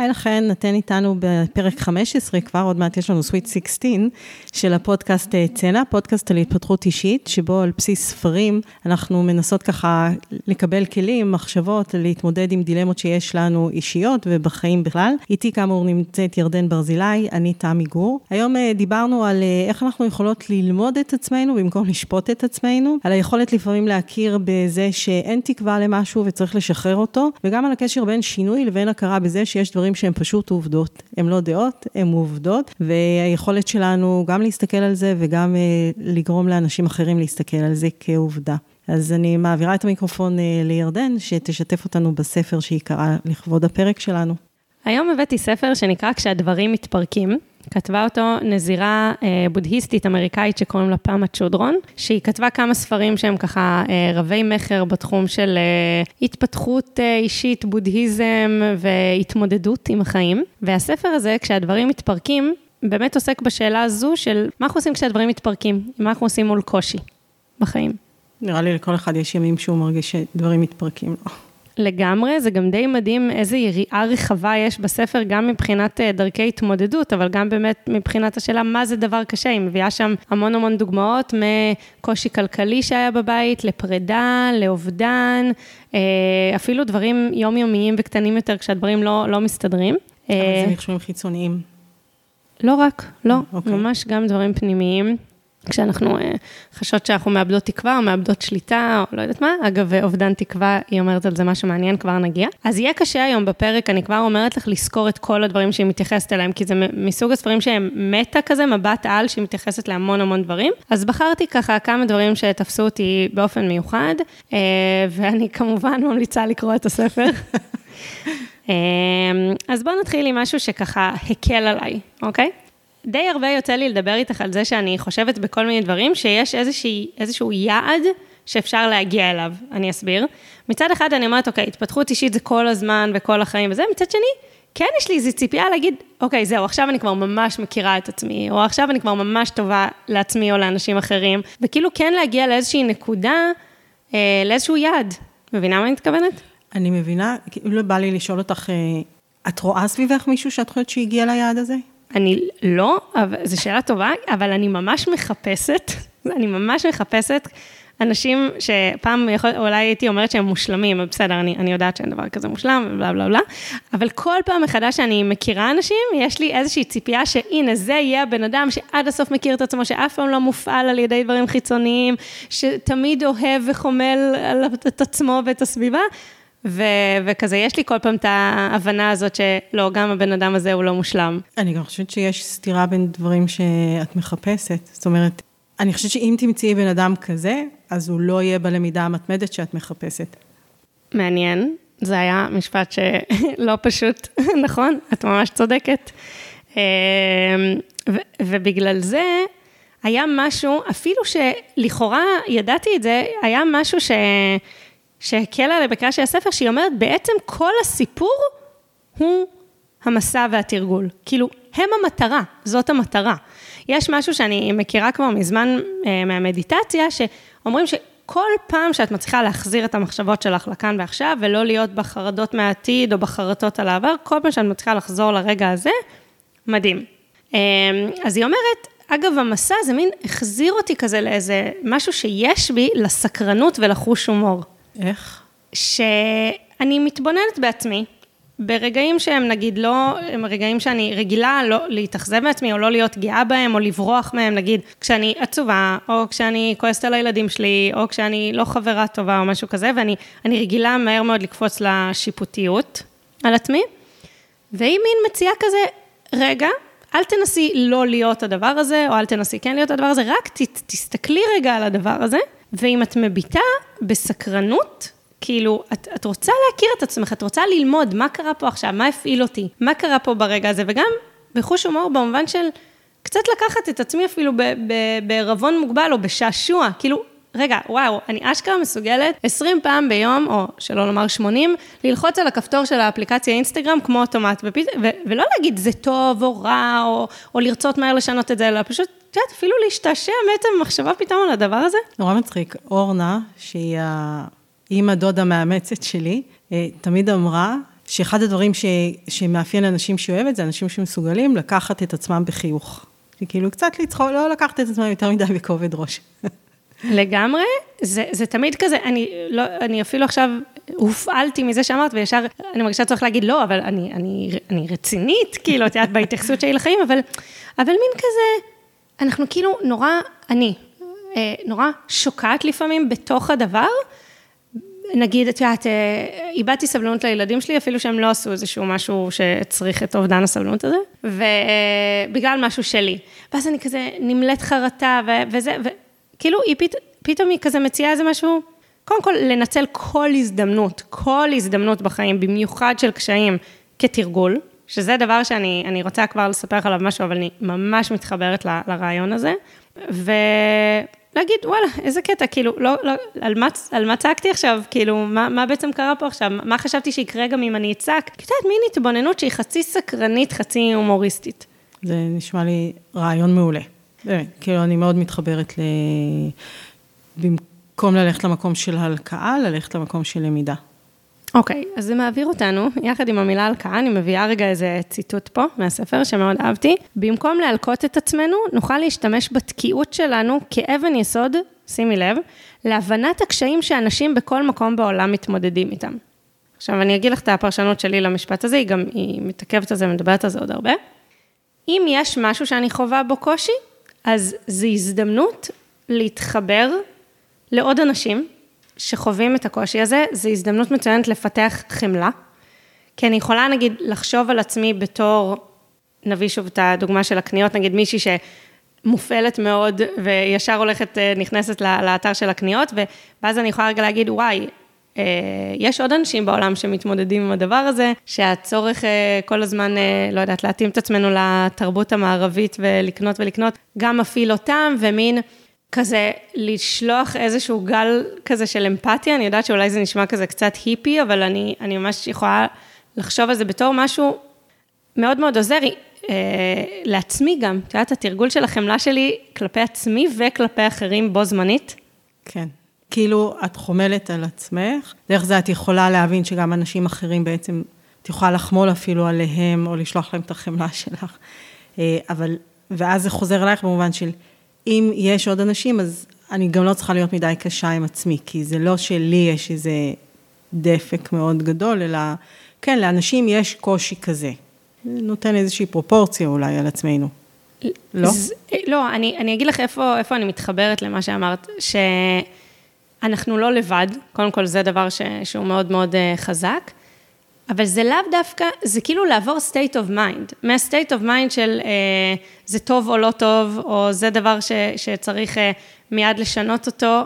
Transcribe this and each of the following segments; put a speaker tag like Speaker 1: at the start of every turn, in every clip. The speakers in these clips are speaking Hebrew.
Speaker 1: היי לכן, אתן איתנו בפרק 15, כבר עוד מעט יש לנו סוויט 16, של הפודקאסט אה, צנע, פודקאסט על התפתחות אישית, שבו על בסיס ספרים אנחנו מנסות ככה לקבל כלים, מחשבות, להתמודד עם דילמות שיש לנו אישיות ובחיים בכלל. איתי כאמור נמצאת ירדן ברזילי, אני תמי גור. היום אה, דיברנו על אה, איך אנחנו יכולות ללמוד את עצמנו במקום לשפוט את עצמנו, על היכולת לפעמים להכיר בזה שאין תקווה למשהו וצריך לשחרר אותו, וגם על הקשר בין שינוי לבין הכרה בזה שיש דברים שהם פשוט עובדות. הם לא דעות, הם עובדות, והיכולת שלנו גם להסתכל על זה וגם אה, לגרום לאנשים אחרים להסתכל על זה כעובדה. אז אני מעבירה את המיקרופון אה, לירדן, שתשתף אותנו בספר שהיא קראה לכבוד הפרק שלנו.
Speaker 2: היום הבאתי ספר שנקרא כשהדברים מתפרקים. כתבה אותו נזירה אה, בודהיסטית אמריקאית שקוראים לה פאמה צ'ודרון, שהיא כתבה כמה ספרים שהם ככה אה, רבי מכר בתחום של אה, התפתחות אה, אישית, בודהיזם והתמודדות עם החיים. והספר הזה, כשהדברים מתפרקים, באמת עוסק בשאלה הזו של מה אנחנו עושים כשהדברים מתפרקים, מה אנחנו עושים מול קושי בחיים.
Speaker 1: נראה לי לכל אחד יש ימים שהוא מרגיש שדברים מתפרקים לו.
Speaker 2: לגמרי, זה גם די מדהים איזה יריעה רחבה יש בספר, גם מבחינת אה, דרכי התמודדות, אבל גם באמת מבחינת השאלה מה זה דבר קשה. היא מביאה שם המון המון דוגמאות מקושי כלכלי שהיה בבית, לפרידה, לאובדן, אה, אפילו דברים יומיומיים וקטנים יותר כשהדברים לא, לא מסתדרים.
Speaker 1: אבל זה מכשולים אה, חיצוניים.
Speaker 2: לא רק, לא, okay. אוקיי. ממש גם דברים פנימיים. כשאנחנו אה, חשות שאנחנו מאבדות תקווה או מאבדות שליטה, או לא יודעת מה, אגב, אובדן תקווה, היא אומרת על זה משהו מעניין, כבר נגיע. אז יהיה קשה היום בפרק, אני כבר אומרת לך לזכור את כל הדברים שהיא מתייחסת אליהם, כי זה מסוג הספרים שהם מטה כזה, מבט על, שהיא מתייחסת להמון המון דברים. אז בחרתי ככה כמה דברים שתפסו אותי באופן מיוחד, אה, ואני כמובן ממליצה לקרוא את הספר. אה, אז בואו נתחיל עם משהו שככה הקל עליי, אוקיי? די הרבה יוצא לי לדבר איתך על זה שאני חושבת בכל מיני דברים, שיש איזושהי, איזשהו יעד שאפשר להגיע אליו, אני אסביר. מצד אחד אני אומרת, אוקיי, התפתחות אישית זה כל הזמן וכל החיים וזה, מצד שני, כן יש לי איזו ציפייה להגיד, אוקיי, זהו, עכשיו אני כבר ממש מכירה את עצמי, או עכשיו אני כבר ממש טובה לעצמי או לאנשים אחרים, וכאילו כן להגיע לאיזושהי נקודה, אה, לאיזשהו יעד. מבינה מה אני מתכוונת?
Speaker 1: אני מבינה, כאילו בא לי לשאול אותך, אה, את רואה סביבך מישהו שאת חושבת שהגיע ליעד הזה?
Speaker 2: אני לא, זו שאלה טובה, אבל אני ממש מחפשת, אני ממש מחפשת אנשים שפעם יכול, אולי הייתי אומרת שהם מושלמים, בסדר, אני, אני יודעת שאין דבר כזה מושלם, ובלה בלה בלה, אבל כל פעם מחדש שאני מכירה אנשים, יש לי איזושהי ציפייה שהנה, זה יהיה הבן אדם שעד הסוף מכיר את עצמו, שאף פעם לא מופעל על ידי דברים חיצוניים, שתמיד אוהב וחומל את עצמו ואת הסביבה. ו- וכזה, יש לי כל פעם את ההבנה הזאת שלא, גם הבן אדם הזה הוא לא מושלם.
Speaker 1: אני גם חושבת שיש סתירה בין דברים שאת מחפשת. זאת אומרת, אני חושבת שאם תמצאי בן אדם כזה, אז הוא לא יהיה בלמידה המתמדת שאת מחפשת.
Speaker 2: מעניין, זה היה משפט שלא פשוט, נכון? את ממש צודקת. אמ, ו- ובגלל זה היה משהו, אפילו שלכאורה ידעתי את זה, היה משהו ש... שהקל עליה בקריאה של הספר, שהיא אומרת, בעצם כל הסיפור הוא המסע והתרגול. כאילו, הם המטרה, זאת המטרה. יש משהו שאני מכירה כבר מזמן אה, מהמדיטציה, שאומרים שכל פעם שאת מצליחה להחזיר את המחשבות שלך לכאן ועכשיו, ולא להיות בחרדות מהעתיד או בחרטות על העבר, כל פעם שאת מצליחה לחזור לרגע הזה, מדהים. אה, אז היא אומרת, אגב, המסע זה מין החזיר אותי כזה לאיזה משהו שיש בי לסקרנות ולחוש הומור.
Speaker 1: איך?
Speaker 2: שאני מתבוננת בעצמי, ברגעים שהם נגיד לא, הם רגעים שאני רגילה לא להתאכזב מעצמי, או לא להיות גאה בהם, או לברוח מהם, נגיד, כשאני עצובה, או כשאני כועסת על הילדים שלי, או כשאני לא חברה טובה, או משהו כזה, ואני רגילה מהר מאוד לקפוץ לשיפוטיות על עצמי, והיא מין מציעה כזה, רגע, אל תנסי לא להיות הדבר הזה, או אל תנסי כן להיות הדבר הזה, רק ת, תסתכלי רגע על הדבר הזה, ואם את מביטה בסקרנות, כאילו, את, את רוצה להכיר את עצמך, את רוצה ללמוד מה קרה פה עכשיו, מה הפעיל אותי, מה קרה פה ברגע הזה, וגם בחוש הומור במובן של קצת לקחת את עצמי אפילו בערבון מוגבל או בשעשוע, כאילו, רגע, וואו, אני אשכרה מסוגלת 20 פעם ביום, או שלא לומר 80, ללחוץ על הכפתור של האפליקציה אינסטגרם כמו אוטומט, ופית, ו, ולא להגיד זה טוב או רע, או, או לרצות מהר לשנות את זה, אלא פשוט את יודעת, אפילו להשתעשע מעצם המחשבה פתאום על הדבר הזה.
Speaker 1: נורא מצחיק. אורנה, שהיא האימא דודה מאמצת שלי, אה, תמיד אמרה שאחד הדברים ש, שמאפיין אנשים שאוהבת, זה אנשים שמסוגלים לקחת את עצמם בחיוך. כאילו קצת לצחוק, לא לקחת את עצמם יותר מדי בכובד ראש.
Speaker 2: לגמרי, זה, זה תמיד כזה, אני, לא, אני אפילו עכשיו הופעלתי מזה שאמרת, וישר אני מרגישה צורך להגיד, לא, אבל אני, אני, אני רצינית, כאילו, את יודעת, בהתייחסות שלי לחיים, אבל, אבל מין כזה, אנחנו כאילו נורא, אני, אה, נורא שוקעת לפעמים בתוך הדבר. נגיד, את יודעת, אה, איבדתי סבלנות לילדים שלי, אפילו שהם לא עשו איזשהו משהו שצריך את אובדן הסבלנות הזה, ובגלל משהו שלי. ואז אני כזה נמלאת חרטה, ו- וזה, וכאילו, היא פת, פתאום היא כזה מציעה איזה משהו, קודם כל, לנצל כל הזדמנות, כל הזדמנות בחיים, במיוחד של קשיים, כתרגול, שזה דבר שאני רוצה כבר לספר לך עליו משהו, אבל אני ממש מתחברת ל, לרעיון הזה. ו... להגיד, וואלה, איזה קטע, כאילו, לא, לא, על מה, על מה צעקתי עכשיו? כאילו, מה, מה בעצם קרה פה עכשיו? מה חשבתי שיקרה גם אם אני אצעק? כי את יודעת, מין התבוננות שהיא חצי סקרנית, חצי הומוריסטית.
Speaker 1: זה נשמע לי רעיון מעולה. באמת, כאילו, אני מאוד מתחברת ל... במקום ללכת למקום של הלקאה, ללכת למקום של למידה.
Speaker 2: אוקיי, okay, אז זה מעביר אותנו, יחד עם המילה הלקאה, אני מביאה רגע איזה ציטוט פה מהספר שמאוד אהבתי. במקום להלקות את עצמנו, נוכל להשתמש בתקיעות שלנו כאבן יסוד, שימי לב, להבנת הקשיים שאנשים בכל מקום בעולם מתמודדים איתם. עכשיו, אני אגיד לך את הפרשנות שלי למשפט הזה, היא גם, היא מתעכבת על זה ומדברת על זה עוד הרבה. אם יש משהו שאני חווה בו קושי, אז זו הזדמנות להתחבר לעוד אנשים, שחווים את הקושי הזה, זו הזדמנות מצוינת לפתח חמלה. כי אני יכולה, נגיד, לחשוב על עצמי בתור, נביא שוב את הדוגמה של הקניות, נגיד מישהי שמופעלת מאוד וישר הולכת, אה, נכנסת לאתר של הקניות, ואז אני יכולה רגע להגיד, וואי, אה, יש עוד אנשים בעולם שמתמודדים עם הדבר הזה, שהצורך אה, כל הזמן, לא יודעת, להתאים את עצמנו לתרבות המערבית ולקנות ולקנות, גם מפעיל אותם, ומין... כזה לשלוח איזשהו גל כזה של אמפתיה, אני יודעת שאולי זה נשמע כזה קצת היפי, אבל אני, אני ממש יכולה לחשוב על זה בתור משהו מאוד מאוד עוזר אה, לעצמי גם. את יודעת, התרגול של החמלה שלי כלפי עצמי וכלפי אחרים בו זמנית.
Speaker 1: כן. כאילו, את חומלת על עצמך, דרך זה את יכולה להבין שגם אנשים אחרים בעצם, את יכולה לחמול אפילו עליהם, או לשלוח להם את החמלה שלך. אה, אבל, ואז זה חוזר אלייך במובן של... אם יש עוד אנשים, אז אני גם לא צריכה להיות מדי קשה עם עצמי, כי זה לא שלי יש איזה דפק מאוד גדול, אלא כן, לאנשים יש קושי כזה. נותן איזושהי פרופורציה אולי על עצמנו. לא?
Speaker 2: ז, לא, אני, אני אגיד לך איפה, איפה אני מתחברת למה שאמרת, שאנחנו לא לבד, קודם כל זה דבר ש, שהוא מאוד מאוד אה, חזק. אבל זה לאו דווקא, זה כאילו לעבור state of mind, מה-state of mind של אה, זה טוב או לא טוב, או זה דבר ש, שצריך אה, מיד לשנות אותו.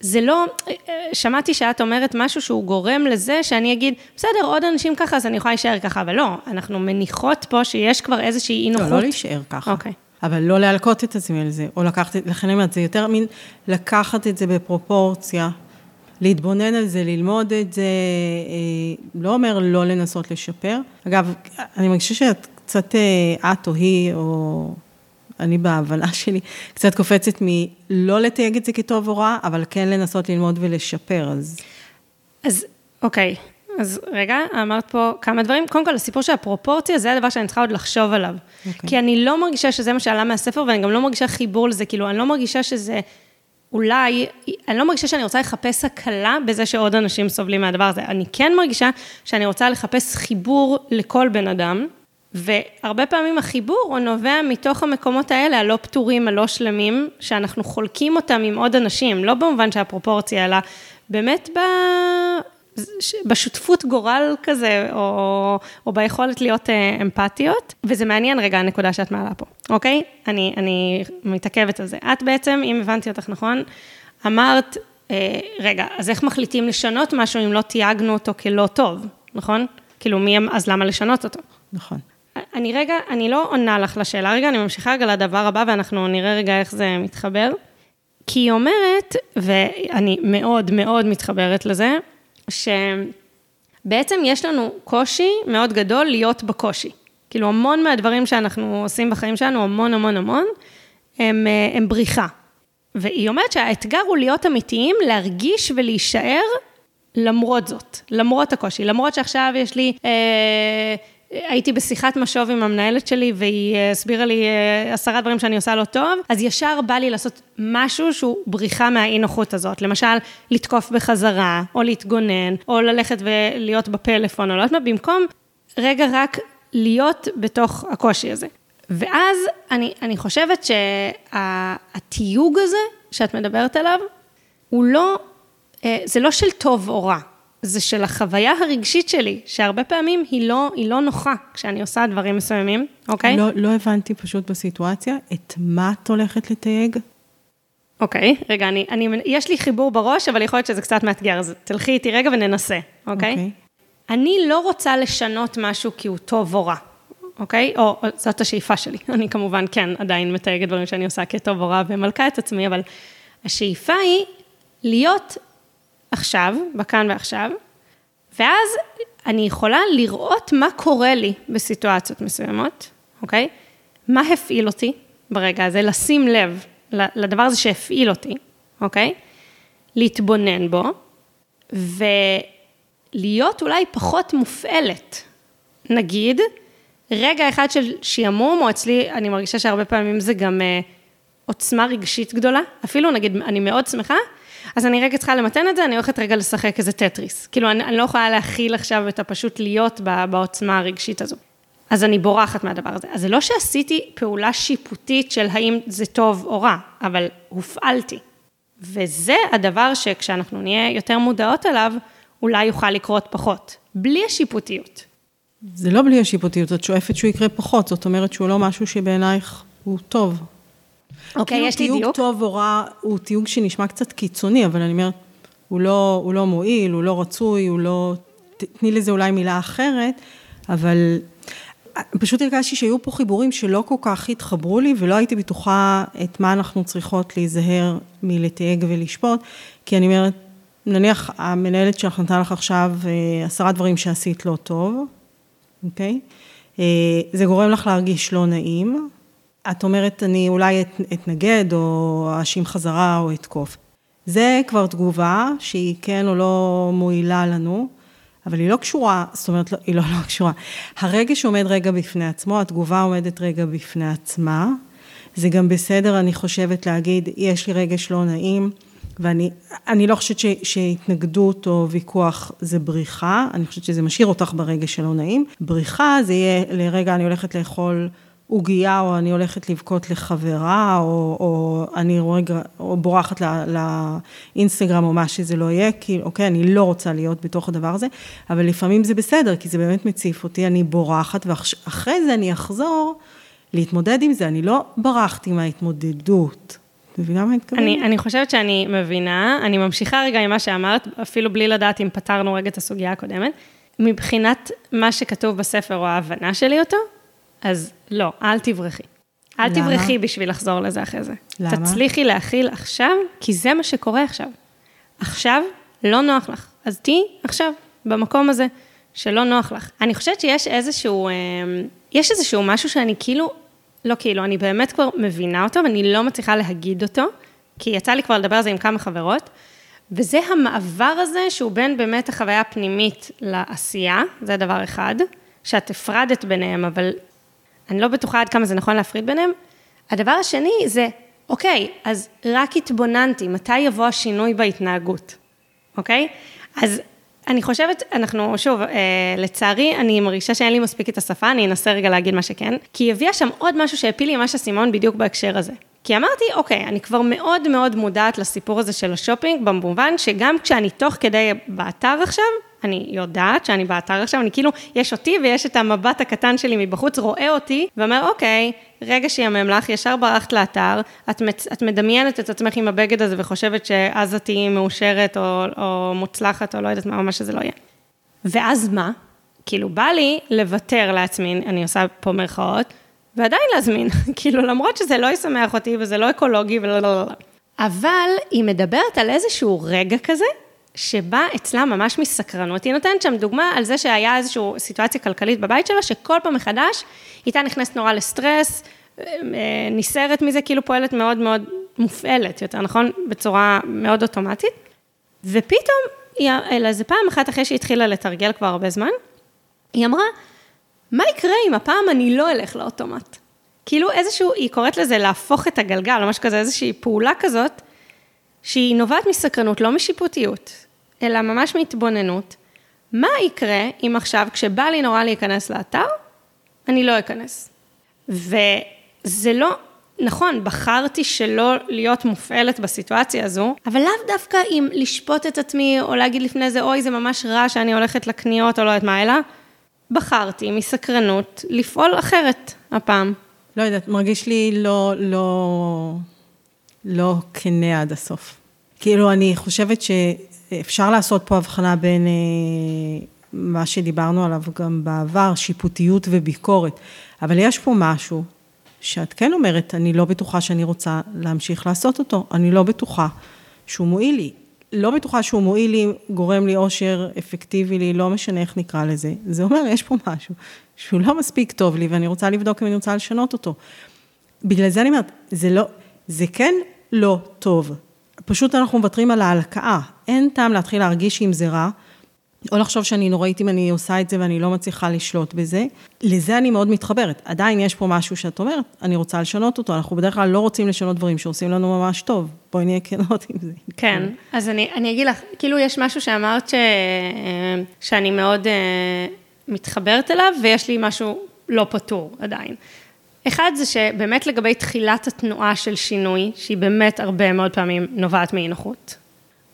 Speaker 2: זה לא, אה, שמעתי שאת אומרת משהו שהוא גורם לזה שאני אגיד, בסדר, עוד אנשים ככה, אז אני יכולה להישאר ככה, אבל לא, אנחנו מניחות פה שיש כבר איזושהי אי נוחות.
Speaker 1: לא, לא להישאר ככה.
Speaker 2: אוקיי. Okay.
Speaker 1: אבל לא להלקות את עצמי על זה, או לקחת, לכן אני אומרת, זה יותר מין לקחת את זה בפרופורציה, להתבונן על זה, ללמוד את זה, אה, לא אומר לא לנסות לשפר. אגב, אני מרגישה שאת קצת, אה, את או היא, או אני בהבנה שלי, קצת קופצת מלא לתייג את זה כטוב או רע, אבל כן לנסות ללמוד ולשפר, אז...
Speaker 2: אז אוקיי, אז רגע, אמרת פה כמה דברים. קודם כל, הסיפור של הפרופורציה, זה הדבר שאני צריכה עוד לחשוב עליו. Okay. אוקיי. כי אני לא מרגישה שזה מה שעלה מהספר, ואני גם לא מרגישה חיבור לזה, כאילו, אני לא מרגישה שזה אולי, אני לא מרגישה שאני רוצה לחפש הקלה בזה שעוד אנשים סובלים מהדבר הזה. אני כן מרגישה שאני רוצה לחפש חיבור לכל בן אדם, והרבה פעמים החיבור הוא נובע מתוך המקומות האלה, הלא פתורים, הלא שלמים, שאנחנו חולקים אותם עם עוד אנשים, לא במובן שהפרופורציה, אלא באמת ב... בשותפות גורל כזה, או, או ביכולת להיות אה, אמפתיות, וזה מעניין רגע הנקודה שאת מעלה פה, אוקיי? אני, אני מתעכבת על זה. את בעצם, אם הבנתי אותך נכון, אמרת, אה, רגע, אז איך מחליטים לשנות משהו אם לא תייגנו אותו כלא טוב, נכון? כאילו, מי, אז למה לשנות אותו?
Speaker 1: נכון.
Speaker 2: אני רגע, אני לא עונה לך לשאלה רגע, אני ממשיכה רגע לדבר הבא, ואנחנו נראה רגע איך זה מתחבר. כי היא אומרת, ואני מאוד מאוד מתחברת לזה, שבעצם יש לנו קושי מאוד גדול להיות בקושי. כאילו המון מהדברים שאנחנו עושים בחיים שלנו, המון המון המון, הם, אה, הם בריחה. והיא אומרת שהאתגר הוא להיות אמיתיים, להרגיש ולהישאר למרות זאת, למרות הקושי, למרות שעכשיו יש לי, אה, הייתי בשיחת משוב עם המנהלת שלי, והיא אה, הסבירה לי אה, עשרה דברים שאני עושה לא טוב, אז ישר בא לי לעשות משהו שהוא בריחה מהאי-נוחות הזאת. למשל, לתקוף בחזרה, או להתגונן, או ללכת ולהיות בפלאפון, או לא יודעת מה, במקום רגע רק להיות בתוך הקושי הזה. ואז אני, אני חושבת שהתיוג הזה שאת מדברת עליו, הוא לא, אה, זה לא של טוב או רע, זה של החוויה הרגשית שלי, שהרבה פעמים היא לא, היא לא נוחה כשאני עושה דברים מסוימים, אוקיי?
Speaker 1: לא, לא הבנתי פשוט בסיטואציה, את מה את הולכת לתייג?
Speaker 2: אוקיי, רגע, אני, אני, יש לי חיבור בראש, אבל יכול להיות שזה קצת מאתגר, אז תלכי איתי רגע וננסה, אוקיי? אוקיי. אני לא רוצה לשנות משהו כי הוא טוב או רע, אוקיי? או, או זאת השאיפה שלי. אני כמובן כן עדיין מתייגת דברים שאני עושה כטוב או רע ומלכה את עצמי, אבל השאיפה היא להיות עכשיו, בכאן ועכשיו, ואז אני יכולה לראות מה קורה לי בסיטואציות מסוימות, אוקיי? מה הפעיל אותי ברגע הזה, לשים לב לדבר הזה שהפעיל אותי, אוקיי? להתבונן בו, ולהיות אולי פחות מופעלת. נגיד, רגע אחד של שעמום, או אצלי, אני מרגישה שהרבה פעמים זה גם uh, עוצמה רגשית גדולה, אפילו נגיד, אני מאוד שמחה, אז אני רגע צריכה למתן את זה, אני הולכת רגע לשחק איזה טטריס. כאילו, אני, אני לא יכולה להכיל עכשיו את הפשוט להיות בעוצמה הרגשית הזו. אז אני בורחת מהדבר הזה. אז זה לא שעשיתי פעולה שיפוטית של האם זה טוב או רע, אבל הופעלתי. וזה הדבר שכשאנחנו נהיה יותר מודעות אליו, אולי יוכל לקרות פחות, בלי השיפוטיות.
Speaker 1: זה לא בלי השיפוטיות, את שואפת שהוא יקרה פחות, זאת אומרת שהוא לא משהו שבעינייך הוא טוב.
Speaker 2: אוקיי, okay, יש לי דיוק.
Speaker 1: תיוג טוב או רע הוא תיוג שנשמע קצת קיצוני, אבל אני אומרת, הוא לא, הוא לא מועיל, הוא לא רצוי, הוא לא... תני לזה אולי מילה אחרת, אבל פשוט הרגשתי שהיו פה חיבורים שלא כל כך התחברו לי, ולא הייתי בטוחה את מה אנחנו צריכות להיזהר מלתייג ולשפוט, כי אני אומרת, נניח המנהלת שלך נתנה לך עכשיו אה, עשרה דברים שעשית לא טוב, אוקיי? אה, זה גורם לך להרגיש לא נעים. את אומרת, אני אולי אתנגד, או אאשים חזרה, או אתקוף. זה כבר תגובה שהיא כן או לא מועילה לנו, אבל היא לא קשורה, זאת אומרת, לא, היא לא, לא קשורה. הרגש עומד רגע בפני עצמו, התגובה עומדת רגע בפני עצמה. זה גם בסדר, אני חושבת, להגיד, יש לי רגש לא נעים, ואני לא חושבת ש, שהתנגדות או ויכוח זה בריחה, אני חושבת שזה משאיר אותך ברגע שלא נעים. בריחה זה יהיה לרגע אני הולכת לאכול עוגייה, או אני הולכת לבכות לחברה, או, או אני רגע, או בורחת לא, לאינסטגרם, או מה שזה לא יהיה, כי אוקיי, אני לא רוצה להיות בתוך הדבר הזה, אבל לפעמים זה בסדר, כי זה באמת מציף אותי, אני בורחת, ואחרי זה אני אחזור להתמודד עם זה, אני לא ברחתי מההתמודדות. מבינה מה מתכוונת?
Speaker 2: אני, אני חושבת שאני מבינה, אני ממשיכה רגע עם מה שאמרת, אפילו בלי לדעת אם פתרנו רגע את הסוגיה הקודמת. מבחינת מה שכתוב בספר או ההבנה שלי אותו, אז לא, אל תברחי. אל למה? תברחי בשביל לחזור לזה אחרי זה. למה? תצליחי להכיל עכשיו, כי זה מה שקורה עכשיו. עכשיו לא נוח לך, אז תהיי עכשיו, במקום הזה, שלא נוח לך. אני חושבת שיש איזשהו, אמ, יש איזשהו משהו שאני כאילו לא כאילו, אני באמת כבר מבינה אותו, ואני לא מצליחה להגיד אותו, כי יצא לי כבר לדבר על זה עם כמה חברות, וזה המעבר הזה שהוא בין באמת החוויה הפנימית לעשייה, זה דבר אחד, שאת הפרדת ביניהם, אבל אני לא בטוחה עד כמה זה נכון להפריד ביניהם. הדבר השני זה, אוקיי, אז רק התבוננתי, מתי יבוא השינוי בהתנהגות, אוקיי? אז אני חושבת, אנחנו, שוב, אה, לצערי, אני מרגישה שאין לי מספיק את השפה, אני אנסה רגע להגיד מה שכן, כי היא הביאה שם עוד משהו שהפיל לי עם מה שסימון בדיוק בהקשר הזה. כי אמרתי, אוקיי, אני כבר מאוד מאוד מודעת לסיפור הזה של השופינג, במובן שגם כשאני תוך כדי באתר עכשיו, אני יודעת שאני באתר עכשיו, אני כאילו, יש אותי ויש את המבט הקטן שלי מבחוץ, רואה אותי, ואומר, אוקיי, רגע שיאמם לך, ישר ברחת לאתר, את, מצ... את מדמיינת את עצמך עם הבגד הזה וחושבת שאז את תהיי מאושרת או, או מוצלחת או לא יודעת מה, מה שזה לא יהיה. ואז מה? כאילו, בא לי לוותר לעצמי, אני עושה פה מירכאות, ועדיין להזמין, כאילו, למרות שזה לא ישמח אותי וזה לא אקולוגי ולא... לא, לא. אבל היא מדברת על איזשהו רגע כזה, שבה אצלה ממש מסקרנות. היא נותנת שם דוגמה על זה שהיה איזושהי סיטואציה כלכלית בבית שלה, שכל פעם מחדש, איתה נכנסת נורא לסטרס, אה, נסערת מזה, כאילו פועלת מאוד מאוד מופעלת יותר, נכון? בצורה מאוד אוטומטית. ופתאום אלא זה פעם אחת אחרי שהיא התחילה לתרגל כבר הרבה זמן, היא אמרה, מה יקרה אם הפעם אני לא אלך לאוטומט? כאילו איזשהו, היא קוראת לזה להפוך את הגלגל, או משהו כזה, איזושהי פעולה כזאת, שהיא נובעת מסקרנות, לא משיפוטיות, אלא ממש מהתבוננות. מה יקרה אם עכשיו, כשבא לי נורא להיכנס לאתר, אני לא אכנס. וזה לא, נכון, בחרתי שלא להיות מופעלת בסיטואציה הזו, אבל לאו דווקא אם לשפוט את עצמי, או להגיד לפני זה, אוי, זה ממש רע שאני הולכת לקניות, או לא יודעת מה, אלא בחרתי מסקרנות לפעול אחרת הפעם.
Speaker 1: לא יודעת, מרגיש לי לא, לא, לא כנה עד הסוף. כאילו, אני חושבת שאפשר לעשות פה הבחנה בין אה, מה שדיברנו עליו גם בעבר, שיפוטיות וביקורת, אבל יש פה משהו שאת כן אומרת, אני לא בטוחה שאני רוצה להמשיך לעשות אותו, אני לא בטוחה שהוא מועיל לי. לא בטוחה שהוא מועיל לי, גורם לי אושר, אפקטיבי לי, לא משנה איך נקרא לזה. זה אומר, יש פה משהו שהוא לא מספיק טוב לי, ואני רוצה לבדוק אם אני רוצה לשנות אותו. בגלל זה אני אומרת, זה לא, זה כן לא טוב. פשוט אנחנו מוותרים על ההלקאה. אין טעם להתחיל להרגיש אם זה רע, או לחשוב שאני נוראית אם אני עושה את זה ואני לא מצליחה לשלוט בזה. לזה אני מאוד מתחברת. עדיין יש פה משהו שאת אומרת, אני רוצה לשנות אותו. אנחנו בדרך כלל לא רוצים לשנות דברים שעושים לנו ממש טוב. בואי נהיה כנות עם זה.
Speaker 2: כן, אז אני, אני אגיד לך, כאילו יש משהו שאמרת ש, שאני מאוד uh, מתחברת אליו, ויש לי משהו לא פתור עדיין. אחד זה שבאמת לגבי תחילת התנועה של שינוי, שהיא באמת הרבה מאוד פעמים נובעת מאי נוחות.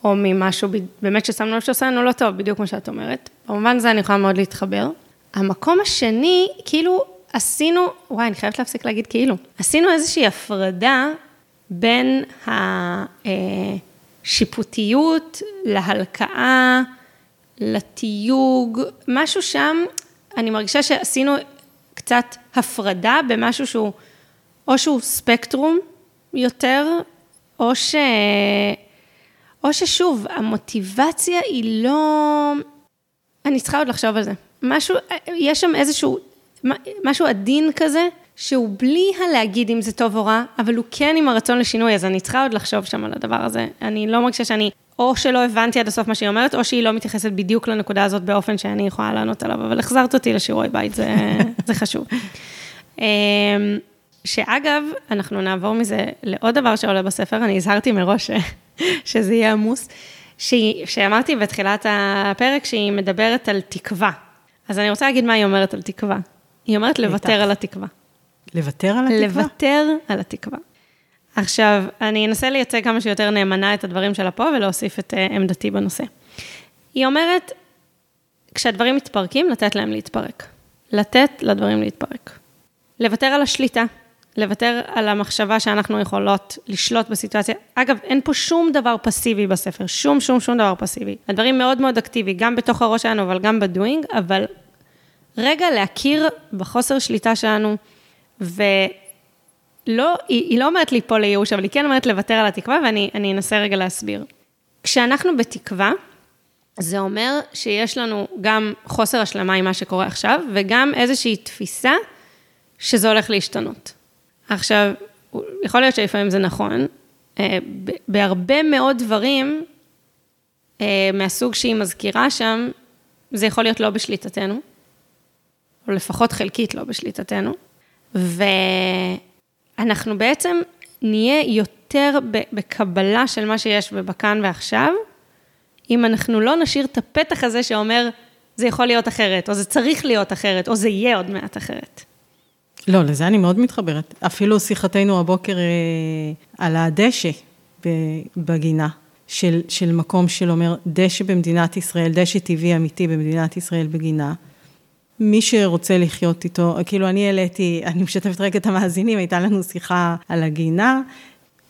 Speaker 2: או ממשהו באמת ששמנו לב שעושה לנו לא טוב, בדיוק כמו שאת אומרת. במובן הזה אני יכולה מאוד להתחבר. המקום השני, כאילו עשינו, וואי, אני חייבת להפסיק להגיד כאילו, עשינו איזושהי הפרדה בין השיפוטיות להלקאה, לתיוג, משהו שם, אני מרגישה שעשינו קצת הפרדה במשהו שהוא, או שהוא ספקטרום יותר, או ש... או ששוב, המוטיבציה היא לא... אני צריכה עוד לחשוב על זה. משהו, יש שם איזשהו, משהו עדין כזה, שהוא בלי הלהגיד אם זה טוב או רע, אבל הוא כן עם הרצון לשינוי, אז אני צריכה עוד לחשוב שם על הדבר הזה. אני לא מרגישה שאני, או שלא הבנתי עד הסוף מה שהיא אומרת, או שהיא לא מתייחסת בדיוק לנקודה הזאת באופן שאני יכולה לענות עליו, אבל החזרת אותי לשיעורי בית, זה, זה חשוב. שאגב, אנחנו נעבור מזה לעוד דבר שעולה בספר, אני הזהרתי מראש שזה יהיה עמוס, שהיא, שאמרתי בתחילת הפרק שהיא מדברת על תקווה. אז אני רוצה להגיד מה היא אומרת על תקווה. היא אומרת לוותר על התקווה.
Speaker 1: לוותר על התקווה?
Speaker 2: לוותר על התקווה. עכשיו, אני אנסה לייצג כמה שיותר נאמנה את הדברים שלה פה ולהוסיף את uh, עמדתי בנושא. היא אומרת, כשהדברים מתפרקים, לתת להם להתפרק. לתת לדברים להתפרק. לוותר על השליטה. לוותר על המחשבה שאנחנו יכולות לשלוט בסיטואציה. אגב, אין פה שום דבר פסיבי בספר, שום, שום, שום דבר פסיבי. הדברים מאוד מאוד אקטיבי, גם בתוך הראש שלנו, אבל גם בדואינג, אבל רגע להכיר בחוסר שליטה שלנו, ולא, היא, היא לא אומרת ליפול לייאוש, אבל היא כן אומרת לוותר על התקווה, ואני אנסה רגע להסביר. כשאנחנו בתקווה, זה אומר שיש לנו גם חוסר השלמה עם מה שקורה עכשיו, וגם איזושהי תפיסה שזה הולך להשתנות. עכשיו, יכול להיות שלפעמים זה נכון, אה, בהרבה מאוד דברים אה, מהסוג שהיא מזכירה שם, זה יכול להיות לא בשליטתנו, או לפחות חלקית לא בשליטתנו, ואנחנו בעצם נהיה יותר בקבלה של מה שיש ובכאן ועכשיו, אם אנחנו לא נשאיר את הפתח הזה שאומר, זה יכול להיות אחרת, או זה צריך להיות אחרת, או זה יהיה עוד מעט אחרת.
Speaker 1: לא, לזה אני מאוד מתחברת. אפילו שיחתנו הבוקר אה, על הדשא בגינה, של, של מקום שאומר, דשא במדינת ישראל, דשא טבעי אמיתי במדינת ישראל בגינה. מי שרוצה לחיות איתו, כאילו אני העליתי, אני משתפת רגע את המאזינים, הייתה לנו שיחה על הגינה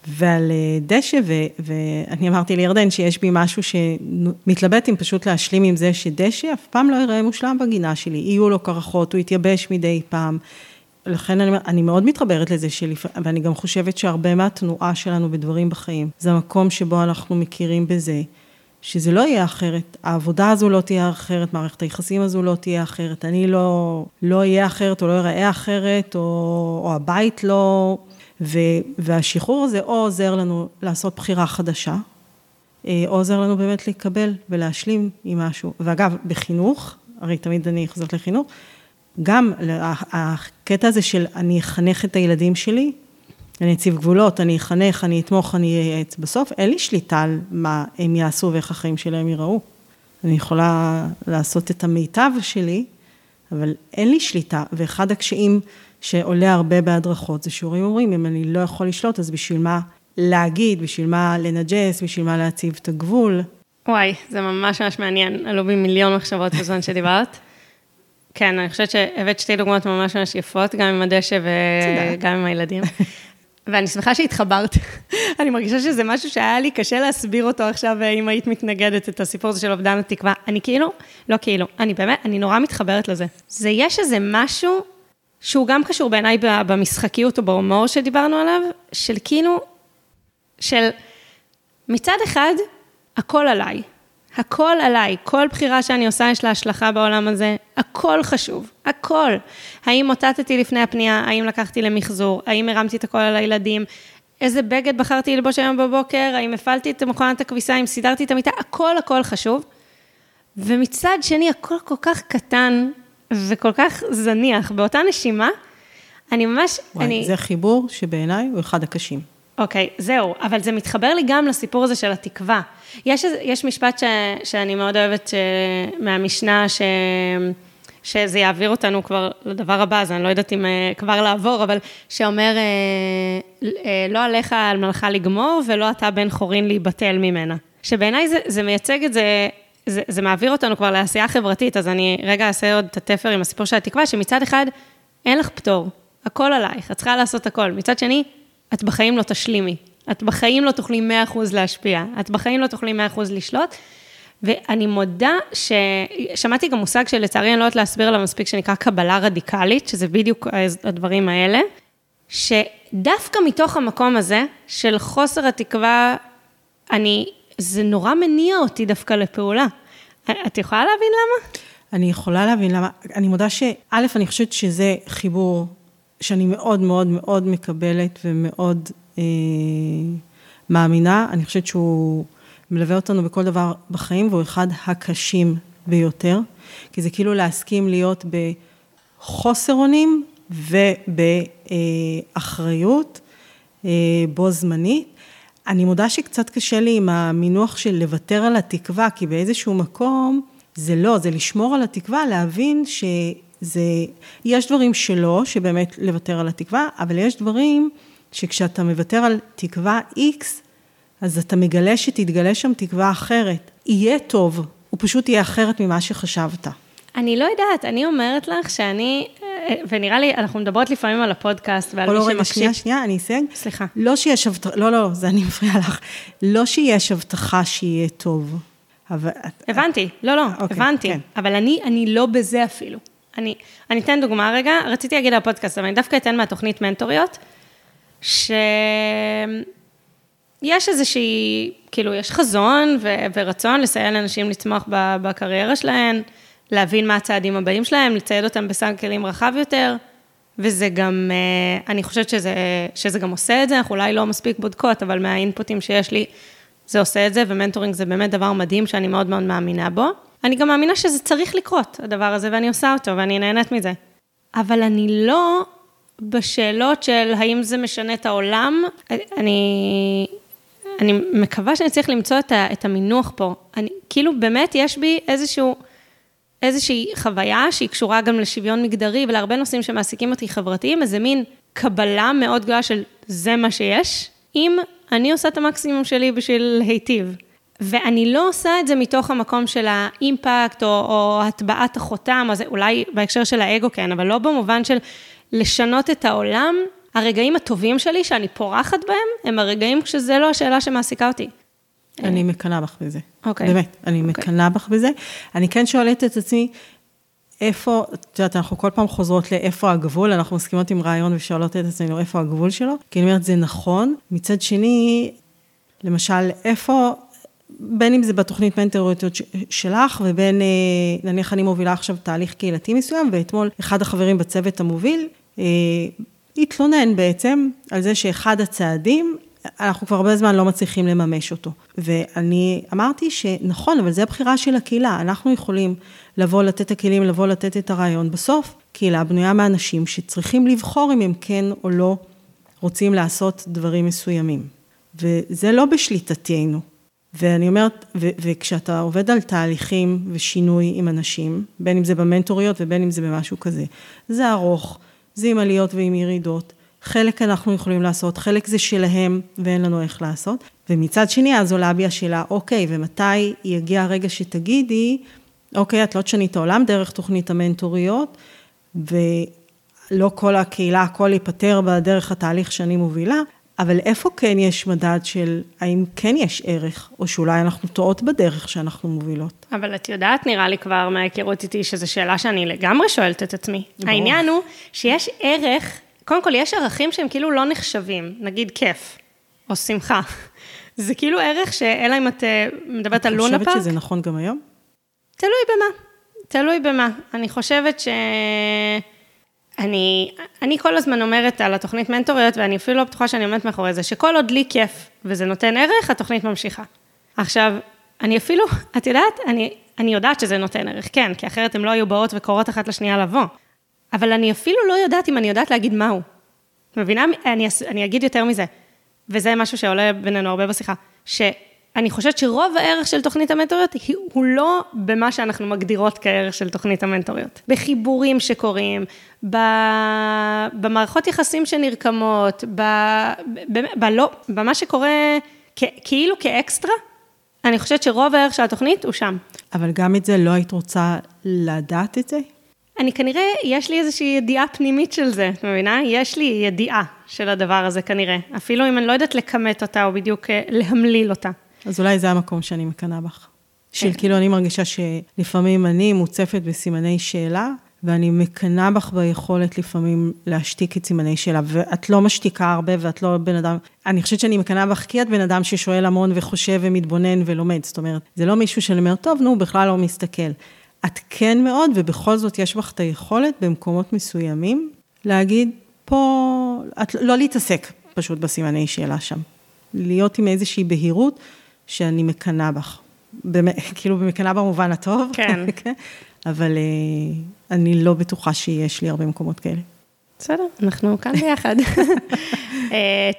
Speaker 1: ועל אה, דשא, ו, ואני אמרתי לירדן שיש בי משהו שמתלבט אם פשוט להשלים עם זה שדשא אף פעם לא יראה מושלם בגינה שלי, יהיו לו קרחות, הוא יתייבש מדי פעם. לכן אני, אני מאוד מתחברת לזה, שלפ... ואני גם חושבת שהרבה מהתנועה שלנו בדברים בחיים, זה המקום שבו אנחנו מכירים בזה, שזה לא יהיה אחרת, העבודה הזו לא תהיה אחרת, מערכת היחסים הזו לא תהיה אחרת, אני לא, לא אהיה אחרת או לא אראה אחרת, או, או הבית לא, ו, והשחרור הזה או עוזר לנו לעשות בחירה חדשה, אה, עוזר לנו באמת לקבל ולהשלים עם משהו. ואגב, בחינוך, הרי תמיד אני חוזרת לחינוך, גם הקטע הזה של אני אחנך את הילדים שלי, אני אציב גבולות, אני אחנך, אני אתמוך, אני אייעץ. בסוף אין לי שליטה על מה הם יעשו ואיך החיים שלהם ייראו. אני יכולה לעשות את המיטב שלי, אבל אין לי שליטה. ואחד הקשיים שעולה הרבה בהדרכות זה שהורים אומרים, אם אני לא יכול לשלוט, אז בשביל מה להגיד, בשביל מה לנג'ס, בשביל מה להציב את הגבול.
Speaker 2: וואי, זה ממש ממש מעניין, עלו בי מיליון מחשבות בזמן שדיברת. כן, אני חושבת שהבאת שתי דוגמאות ממש ממש יפות, גם עם הדשא וגם עם הילדים. ואני שמחה שהתחברת. אני מרגישה שזה משהו שהיה לי קשה להסביר אותו עכשיו, אה, אם היית מתנגדת את הסיפור הזה של אובדן התקווה. אני כאילו, לא כאילו, אני באמת, אני נורא מתחברת לזה. זה, יש איזה משהו שהוא גם קשור בעיניי במשחקיות או בהומור שדיברנו עליו, של כאילו, של מצד אחד, הכל עליי. הכל עליי, כל בחירה שאני עושה יש לה השלכה בעולם הזה, הכל חשוב, הכל. האם מוטטתי לפני הפנייה, האם לקחתי למחזור, האם הרמתי את הכל על הילדים, איזה בגד בחרתי ללבוש היום בבוקר, האם הפעלתי את מכונת הכביסה, האם סידרתי את המיטה, הכל הכל חשוב. ומצד שני, הכל כל כך קטן וכל כך זניח, באותה נשימה, אני ממש,
Speaker 1: וואי,
Speaker 2: אני...
Speaker 1: זה חיבור שבעיניי הוא אחד הקשים.
Speaker 2: אוקיי, okay, זהו, אבל זה מתחבר לי גם לסיפור הזה של התקווה. יש, יש משפט ש, שאני מאוד אוהבת ש, מהמשנה, ש, שזה יעביר אותנו כבר לדבר הבא, אז אני לא יודעת אם uh, כבר לעבור, אבל שאומר, uh, uh, לא עליך על מלאכה לגמור, ולא אתה בן חורין להיבטל ממנה. שבעיניי זה, זה מייצג את זה, זה, זה מעביר אותנו כבר לעשייה חברתית, אז אני רגע אעשה עוד את התפר עם הסיפור של התקווה, שמצד אחד, אין לך פטור, הכל עלייך, את צריכה לעשות הכל. מצד שני, את בחיים לא תשלימי. את בחיים לא תוכלי 100% להשפיע, את בחיים לא תוכלי 100% לשלוט. ואני מודה ששמעתי גם מושג שלצערי אני לא יודעת להסביר עליו מספיק, שנקרא קבלה רדיקלית, שזה בדיוק הדברים האלה, שדווקא מתוך המקום הזה של חוסר התקווה, אני, זה נורא מניע אותי דווקא לפעולה. את יכולה להבין למה?
Speaker 1: אני יכולה להבין למה. אני מודה שא', אני חושבת שזה חיבור שאני מאוד מאוד מאוד מקבלת ומאוד אה, מאמינה. אני חושבת שהוא מלווה אותנו בכל דבר בחיים, והוא אחד הקשים ביותר, כי זה כאילו להסכים להיות בחוסר אונים ובאחריות אה, בו זמנית. אני מודה שקצת קשה לי עם המינוח של לוותר על התקווה, כי באיזשהו מקום זה לא, זה לשמור על התקווה, להבין שזה, יש דברים שלא, שבאמת לוותר על התקווה, אבל יש דברים שכשאתה מוותר על תקווה X, אז אתה מגלה שתתגלה שם תקווה אחרת. יהיה טוב, הוא פשוט יהיה אחרת ממה שחשבת.
Speaker 2: אני לא יודעת, אני אומרת לך שאני, ונראה לי, אנחנו מדברות לפעמים על הפודקאסט ועל מי
Speaker 1: שמקשיב.
Speaker 2: שמקשיב.
Speaker 1: שנייה, שנייה, אני אסייג.
Speaker 2: סליחה.
Speaker 1: לא שיש הבטחה, לא, לא, זה אני מפריעה לך. לא שיש הבטחה שיהיה טוב. אבל...
Speaker 2: הבנתי, לא, לא,
Speaker 1: אוקיי,
Speaker 2: הבנתי.
Speaker 1: כן.
Speaker 2: אבל אני, אני לא בזה אפילו. אני, אני אתן דוגמה רגע, רציתי להגיד על הפודקאסט, אבל אני דווקא אתן מהתוכנית מנטוריות, שיש איזושהי, כאילו, יש חזון ו, ורצון לסייע לאנשים לצמוח בקריירה שלהם, להבין מה הצעדים הבאים שלהם, לצייד אותם בסל כלים רחב יותר, וזה גם, אה, אני חושבת שזה, שזה גם עושה את זה, אנחנו אולי לא מספיק בודקות, אבל מהאינפוטים שיש לי, זה עושה את זה, ו mentoring זה באמת דבר מדהים שאני מאוד מאוד מאמינה בו. אני גם מאמינה שזה צריך לקרות, הדבר הזה, ואני עושה אותו, ואני נהנית מזה. אבל אני לא בשאלות של האם זה משנה את העולם, אני, אני מקווה שאני צריך למצוא את, ה, את המינוח פה. אני, כאילו, באמת יש בי איזשהו, איזושהי חוויה שהיא קשורה גם לשוויון מגדרי ולהרבה נושאים שמעסיקים אותי חברתיים, איזה מין קבלה מאוד גדולה של זה מה שיש, אם אני עושה את המקסימום שלי בשביל להיטיב. ואני לא עושה את זה מתוך המקום של האימפקט או, או הטבעת החותם, אז אולי בהקשר של האגו כן, אבל לא במובן של לשנות את העולם. הרגעים הטובים שלי, שאני פורחת בהם, הם הרגעים כשזה לא השאלה שמעסיקה אותי.
Speaker 1: אני מקנאה בך בזה.
Speaker 2: אוקיי.
Speaker 1: באמת, אני
Speaker 2: אוקיי.
Speaker 1: מקנאה בך בזה. אני כן שואלת את עצמי, איפה, את יודעת, אנחנו כל פעם חוזרות לאיפה הגבול, אנחנו מסכימות עם רעיון ושואלות את עצמנו איפה הגבול שלו, כי אני אומרת, זה נכון. מצד שני, למשל, איפה, בין אם זה בתוכנית מנטוריות שלך, ובין, אה, נניח אני מובילה עכשיו תהליך קהילתי מסוים, ואתמול אחד החברים בצוות המוביל, אה, התלונן בעצם על זה שאחד הצעדים אנחנו כבר הרבה זמן לא מצליחים לממש אותו. ואני אמרתי שנכון, אבל זו הבחירה של הקהילה, אנחנו יכולים לבוא, לתת את הכלים, לבוא, לתת את הרעיון. בסוף, קהילה בנויה מאנשים שצריכים לבחור אם הם כן או לא רוצים לעשות דברים מסוימים. וזה לא בשליטתנו. ואני אומרת, ו- וכשאתה עובד על תהליכים ושינוי עם אנשים, בין אם זה במנטוריות ובין אם זה במשהו כזה, זה ארוך, זה עם עליות ועם ירידות. חלק אנחנו יכולים לעשות, חלק זה שלהם ואין לנו איך לעשות. ומצד שני, אז עולה בי השאלה, אוקיי, ומתי יגיע הרגע שתגידי, אוקיי, את לא תשני את העולם דרך תוכנית המנטוריות, ולא כל הקהילה, הכל ייפתר בדרך התהליך שאני מובילה, אבל איפה כן יש מדד של האם כן יש ערך, או שאולי אנחנו טועות בדרך שאנחנו מובילות?
Speaker 2: אבל את יודעת, נראה לי כבר מההיכרות איתי, שזו שאלה שאני לגמרי שואלת את עצמי. ברור. העניין הוא שיש ערך, קודם כל יש ערכים שהם כאילו לא נחשבים, נגיד כיף, או שמחה. זה כאילו ערך שאלא אם את אה, מדברת על לונה פארק.
Speaker 1: את חושבת שזה נכון גם היום?
Speaker 2: תלוי במה, תלוי במה. אני חושבת ש... אני, אני כל הזמן אומרת על התוכנית מנטוריות, ואני אפילו לא בטוחה שאני עומדת מאחורי זה, שכל עוד לי כיף וזה נותן ערך, התוכנית ממשיכה. עכשיו, אני אפילו, את יודעת, אני, אני יודעת שזה נותן ערך, כן, כי אחרת הן לא היו באות וקוראות אחת לשנייה לבוא. אבל אני אפילו לא יודעת אם אני יודעת להגיד מהו. מבינה? אני, אני אגיד יותר מזה, וזה משהו שעולה בינינו הרבה בשיחה, ש... אני חושבת שרוב הערך של תוכנית המנטוריות הוא לא במה שאנחנו מגדירות כערך של תוכנית המנטוריות. בחיבורים שקורים, במערכות יחסים שנרקמות, בלא, במה שקורה כאילו כאקסטרה, אני חושבת שרוב הערך של התוכנית הוא שם.
Speaker 1: אבל גם את זה לא היית רוצה לדעת את זה?
Speaker 2: אני כנראה, יש לי איזושהי ידיעה פנימית של זה, את מבינה? יש לי ידיעה של הדבר הזה כנראה, אפילו אם אני לא יודעת לכמת אותה או בדיוק אה, להמליל אותה.
Speaker 1: אז אולי זה המקום שאני מקנאה בך. של כן. כאילו, אני מרגישה שלפעמים אני מוצפת בסימני שאלה, ואני מקנאה בך ביכולת לפעמים להשתיק את סימני שאלה, ואת לא משתיקה הרבה ואת לא בן אדם, אני חושבת שאני מקנאה בך כי את בן אדם ששואל המון וחושב ומתבונן ולומד, זאת אומרת, זה לא מישהו שאני אומר, טוב, נו, הוא בכלל לא מסתכל. את כן מאוד, ובכל זאת יש בך את היכולת במקומות מסוימים להגיד, פה, את, לא להתעסק פשוט בסימני שאלה שם. להיות עם איזושהי בהירות. שאני מקנאה בך. באמת, כאילו, מקנאה במובן הטוב.
Speaker 2: כן.
Speaker 1: כן. אבל uh, אני לא בטוחה שיש לי הרבה מקומות כאלה.
Speaker 2: בסדר, אנחנו כאן ביחד. אה,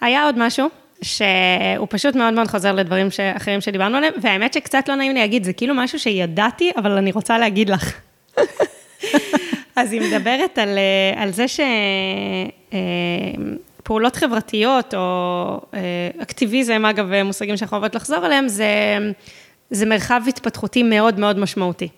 Speaker 2: היה עוד משהו, שהוא פשוט מאוד מאוד חוזר לדברים אחרים שדיברנו עליהם, והאמת שקצת לא נעים לי להגיד, זה כאילו משהו שידעתי, אבל אני רוצה להגיד לך. אז היא מדברת על, אה, על זה ש... פעולות חברתיות או אה, אקטיביזם, אגב, מושגים שאנחנו אוהבות לחזור עליהם, זה, זה מרחב התפתחותי מאוד מאוד משמעותי.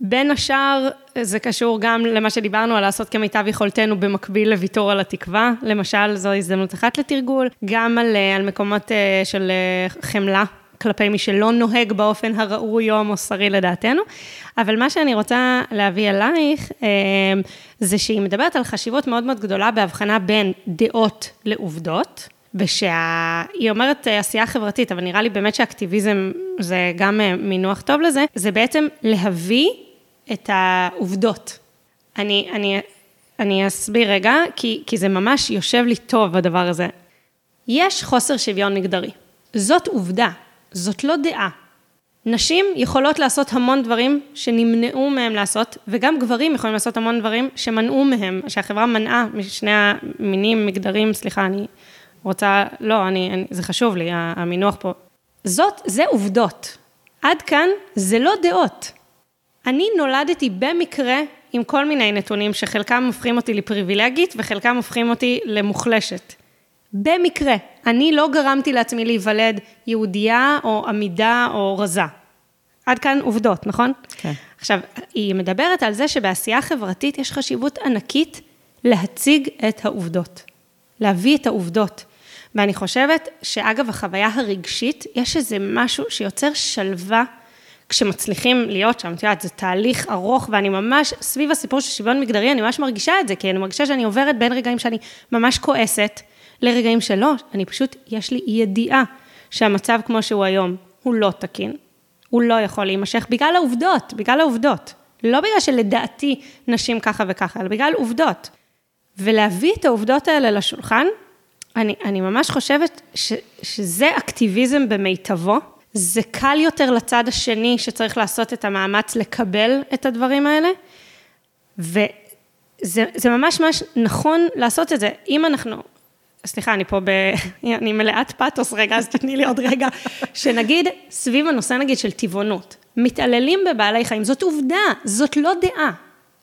Speaker 2: בין השאר, זה קשור גם למה שדיברנו על לעשות כמיטב יכולתנו במקביל לוויתור על התקווה. למשל, זו הזדמנות אחת לתרגול, גם על, אה, על מקומות אה, של חמלה כלפי מי שלא נוהג באופן הראוי או המוסרי לדעתנו. אבל מה שאני רוצה להביא אלייך, אה, זה שהיא מדברת על חשיבות מאוד מאוד גדולה בהבחנה בין דעות לעובדות. ושהיא אומרת אה, עשייה חברתית, אבל נראה לי באמת שאקטיביזם זה גם אה, מינוח טוב לזה, זה בעצם להביא את העובדות. אני, אני, אני אסביר רגע, כי, כי זה ממש יושב לי טוב הדבר הזה. יש חוסר שוויון מגדרי. זאת עובדה. זאת לא דעה. נשים יכולות לעשות המון דברים שנמנעו מהם לעשות, וגם גברים יכולים לעשות המון דברים שמנעו מהם, שהחברה מנעה משני המינים, מגדרים, סליחה, אני רוצה, לא, אני, אני, זה חשוב לי, המינוח פה. זאת, זה עובדות. עד כאן זה לא דעות. אני נולדתי במקרה עם כל מיני נתונים שחלקם הופכים אותי לפריבילגית וחלקם הופכים אותי למוחלשת. במקרה, אני לא גרמתי לעצמי להיוולד יהודייה או עמידה או רזה. עד כאן עובדות, נכון?
Speaker 1: כן.
Speaker 2: עכשיו, היא מדברת על זה שבעשייה חברתית יש חשיבות ענקית להציג את העובדות, להביא את העובדות. ואני חושבת שאגב החוויה הרגשית, יש איזה משהו שיוצר שלווה כשמצליחים להיות שם, את יודעת, זה תהליך ארוך, ואני ממש, סביב הסיפור של שוויון מגדרי, אני ממש מרגישה את זה, כי אני מרגישה שאני עוברת בין רגעים שאני ממש כועסת, לרגעים שלא, אני פשוט, יש לי ידיעה שהמצב כמו שהוא היום הוא לא תקין, הוא לא יכול להימשך בגלל העובדות, בגלל העובדות. לא בגלל שלדעתי נשים ככה וככה, אלא בגלל עובדות. ולהביא את העובדות האלה לשולחן, אני, אני ממש חושבת ש, שזה אקטיביזם במיטבו. זה קל יותר לצד השני שצריך לעשות את המאמץ לקבל את הדברים האלה, וזה ממש ממש נכון לעשות את זה. אם אנחנו, סליחה, אני פה ב... אני מלאת פאתוס רגע, אז תתני לי עוד רגע, שנגיד, סביב הנושא נגיד של טבעונות, מתעללים בבעלי חיים, זאת עובדה, זאת לא דעה.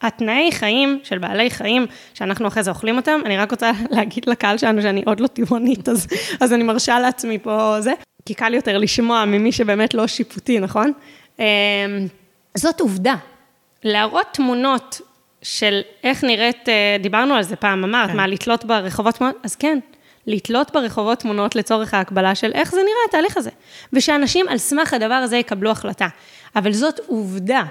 Speaker 2: התנאי חיים של בעלי חיים, שאנחנו אחרי זה אוכלים אותם, אני רק רוצה להגיד לקהל שלנו שאני עוד לא טבעונית, אז, אז אני מרשה לעצמי פה זה, כי קל יותר לשמוע ממי שבאמת לא שיפוטי, נכון? אמ, זאת עובדה. להראות תמונות של איך נראית, אה, דיברנו על זה פעם, אמרת, כן. מה, לתלות ברחובות תמונות? אז כן, לתלות ברחובות תמונות לצורך ההקבלה של איך זה נראה, התהליך הזה. ושאנשים על סמך הדבר הזה יקבלו החלטה. אבל זאת עובדה,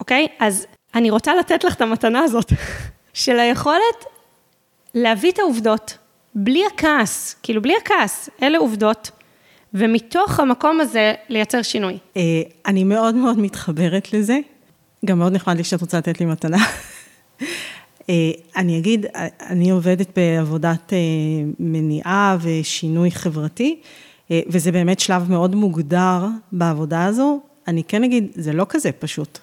Speaker 2: אוקיי? אז אני רוצה לתת לך את המתנה הזאת, של היכולת להביא את העובדות, בלי הכעס, כאילו בלי הכעס, אלה עובדות, ומתוך המקום הזה לייצר שינוי.
Speaker 1: אה, אני מאוד מאוד מתחברת לזה, גם מאוד נחמד לי שאת רוצה לתת לי מתנה. אה, אני אגיד, אני עובדת בעבודת אה, מניעה ושינוי חברתי, וזה באמת שלב מאוד מוגדר בעבודה הזו. אני כן אגיד, זה לא כזה פשוט.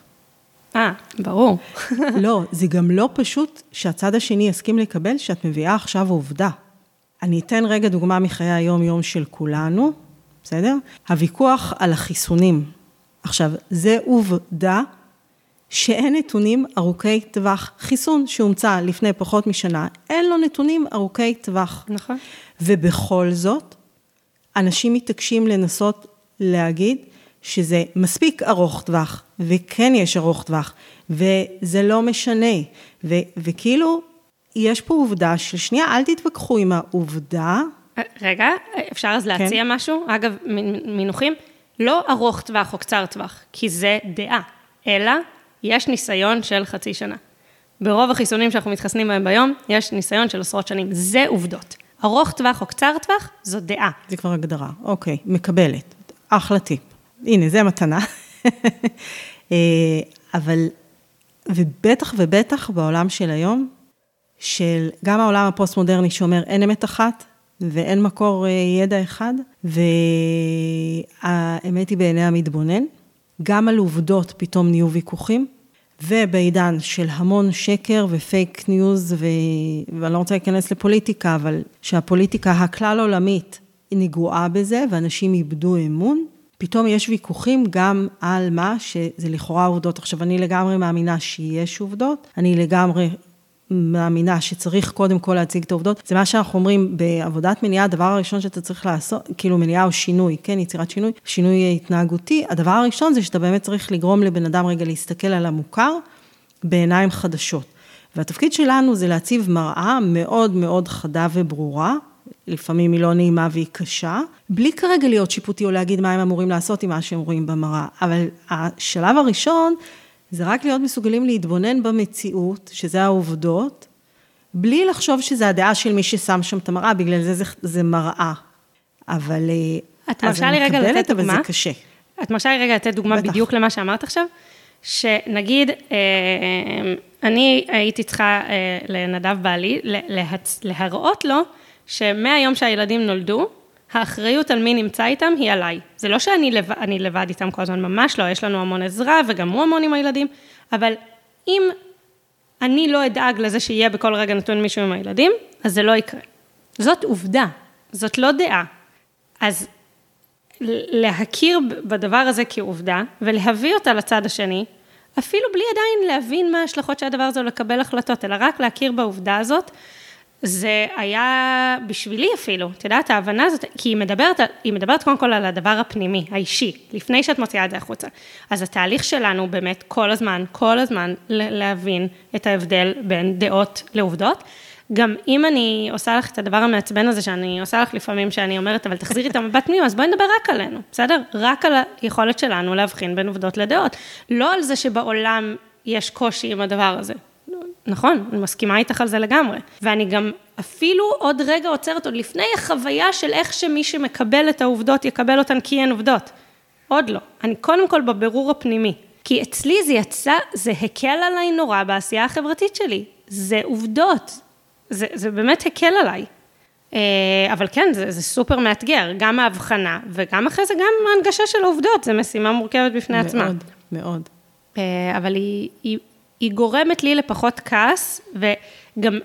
Speaker 2: אה, ברור.
Speaker 1: לא, זה גם לא פשוט שהצד השני יסכים לקבל שאת מביאה עכשיו עובדה. אני אתן רגע דוגמה מחיי היום-יום של כולנו, בסדר? הוויכוח על החיסונים. עכשיו, זה עובדה שאין נתונים ארוכי טווח. חיסון שהומצא לפני פחות משנה, אין לו נתונים ארוכי טווח.
Speaker 2: נכון.
Speaker 1: ובכל זאת, אנשים מתעקשים לנסות להגיד שזה מספיק ארוך טווח, וכן יש ארוך טווח, וזה לא משנה. ו- וכאילו, יש פה עובדה של שנייה, אל תתווכחו עם העובדה.
Speaker 2: רגע, אפשר אז להציע כן? משהו? אגב, מינוחים, לא ארוך טווח או קצר טווח, כי זה דעה, אלא יש ניסיון של חצי שנה. ברוב החיסונים שאנחנו מתחסנים בהם כיום, יש ניסיון של עשרות שנים. זה עובדות. ארוך טווח או קצר טווח, זו דעה.
Speaker 1: זה כבר הגדרה, אוקיי, מקבלת. אחלה טיפ. הנה, זה המתנה. אה, אבל, ובטח ובטח בעולם של היום, של גם העולם הפוסט-מודרני שאומר אין אמת אחת ואין מקור אה, ידע אחד, והאמת היא בעיני המתבונן. גם על עובדות פתאום נהיו ויכוחים, ובעידן של המון שקר ופייק ניוז, ו... ואני לא רוצה להיכנס לפוליטיקה, אבל שהפוליטיקה הכלל עולמית נגועה בזה, ואנשים איבדו אמון, פתאום יש ויכוחים גם על מה שזה לכאורה עובדות. עכשיו, אני לגמרי מאמינה שיש עובדות, אני לגמרי מאמינה שצריך קודם כל להציג את העובדות. זה מה שאנחנו אומרים בעבודת מניעה, הדבר הראשון שאתה צריך לעשות, כאילו מניעה או שינוי, כן, יצירת שינוי, שינוי התנהגותי, הדבר הראשון זה שאתה באמת צריך לגרום לבן אדם רגע להסתכל על המוכר בעיניים חדשות. והתפקיד שלנו זה להציב מראה מאוד מאוד חדה וברורה, לפעמים היא לא נעימה והיא קשה, בלי כרגע להיות שיפוטי או להגיד מה הם אמורים לעשות עם מה שהם רואים במראה. אבל השלב הראשון זה רק להיות מסוגלים להתבונן במציאות, שזה העובדות, בלי לחשוב שזה הדעה של מי ששם שם את המראה, בגלל זה זה, זה מראה. אבל...
Speaker 2: אה, את מרשה לי רגע לתת דוגמה?
Speaker 1: אבל זה קשה.
Speaker 2: את מרשה לי רגע לתת דוגמה בטח. בדיוק למה שאמרת עכשיו? שנגיד, אה, אני הייתי צריכה אה, לנדב בעלי, להראות לו שמהיום שהילדים נולדו, האחריות על מי נמצא איתם היא עליי. זה לא שאני לב, לבד איתם כל הזמן, ממש לא, יש לנו המון עזרה וגם הוא המון עם הילדים, אבל אם אני לא אדאג לזה שיהיה בכל רגע נתון מישהו עם הילדים, אז זה לא יקרה. זאת עובדה, זאת לא דעה. אז להכיר בדבר הזה כעובדה ולהביא אותה לצד השני, אפילו בלי עדיין להבין מה ההשלכות של הדבר הזה או לקבל החלטות, אלא רק להכיר בעובדה הזאת זה היה בשבילי אפילו, את יודעת, ההבנה הזאת, כי היא מדברת, היא מדברת קודם כל על הדבר הפנימי, האישי, לפני שאת מוציאה את זה החוצה. אז התהליך שלנו באמת כל הזמן, כל הזמן להבין את ההבדל בין דעות לעובדות. גם אם אני עושה לך את הדבר המעצבן הזה שאני עושה לך לפעמים, שאני אומרת, אבל תחזירי את המבט פנימה, אז בואי נדבר רק עלינו, בסדר? רק על היכולת שלנו להבחין בין עובדות לדעות. לא על זה שבעולם יש קושי עם הדבר הזה. נכון, אני מסכימה איתך על זה לגמרי. ואני גם אפילו עוד רגע עוצרת, עוד לפני החוויה של איך שמי שמקבל את העובדות יקבל אותן כי הן עובדות. עוד לא. אני קודם כל בבירור הפנימי. כי אצלי זה יצא, זה הקל עליי נורא בעשייה החברתית שלי. זה עובדות. זה, זה באמת הקל עליי. אבל כן, זה, זה סופר מאתגר, גם ההבחנה, וגם אחרי זה גם ההנגשה של העובדות, זו משימה מורכבת בפני
Speaker 1: מאוד,
Speaker 2: עצמה.
Speaker 1: מאוד, מאוד.
Speaker 2: אבל היא, היא, היא גורמת לי לפחות כעס, וגם,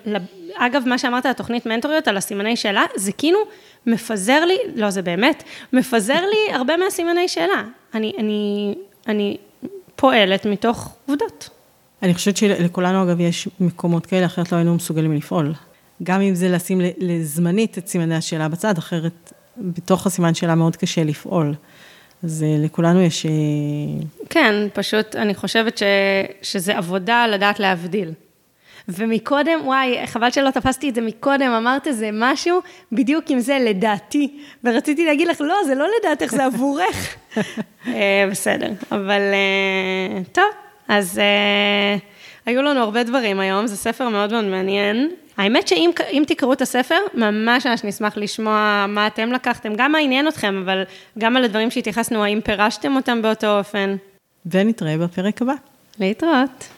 Speaker 2: אגב, מה שאמרת על התוכנית מנטוריות, על הסימני שאלה, זה כאילו מפזר לי, לא, זה באמת, מפזר לי הרבה מהסימני שאלה. אני, אני, אני פועלת מתוך עובדות.
Speaker 1: אני חושבת שלכולנו, אגב, יש מקומות כאלה, אחרת לא היינו מסוגלים לפעול. גם אם זה לשים לזמנית את סימני השאלה בצד, אחרת בתוך הסימן שאלה מאוד קשה לפעול. אז לכולנו יש...
Speaker 2: כן, פשוט אני חושבת ש, שזה עבודה לדעת להבדיל. ומקודם, וואי, חבל שלא תפסתי את זה מקודם, אמרת איזה משהו, בדיוק עם זה לדעתי, ורציתי להגיד לך, לא, זה לא לדעתך, זה עבורך. בסדר, אבל טוב, אז היו לנו הרבה דברים היום, זה ספר מאוד מאוד מעניין. האמת שאם תקראו את הספר, ממש ממש נשמח לשמוע מה אתם לקחתם, גם מה עניין אתכם, אבל גם על הדברים שהתייחסנו, האם פירשתם אותם באותו אופן.
Speaker 1: ונתראה בפרק הבא.
Speaker 2: להתראות.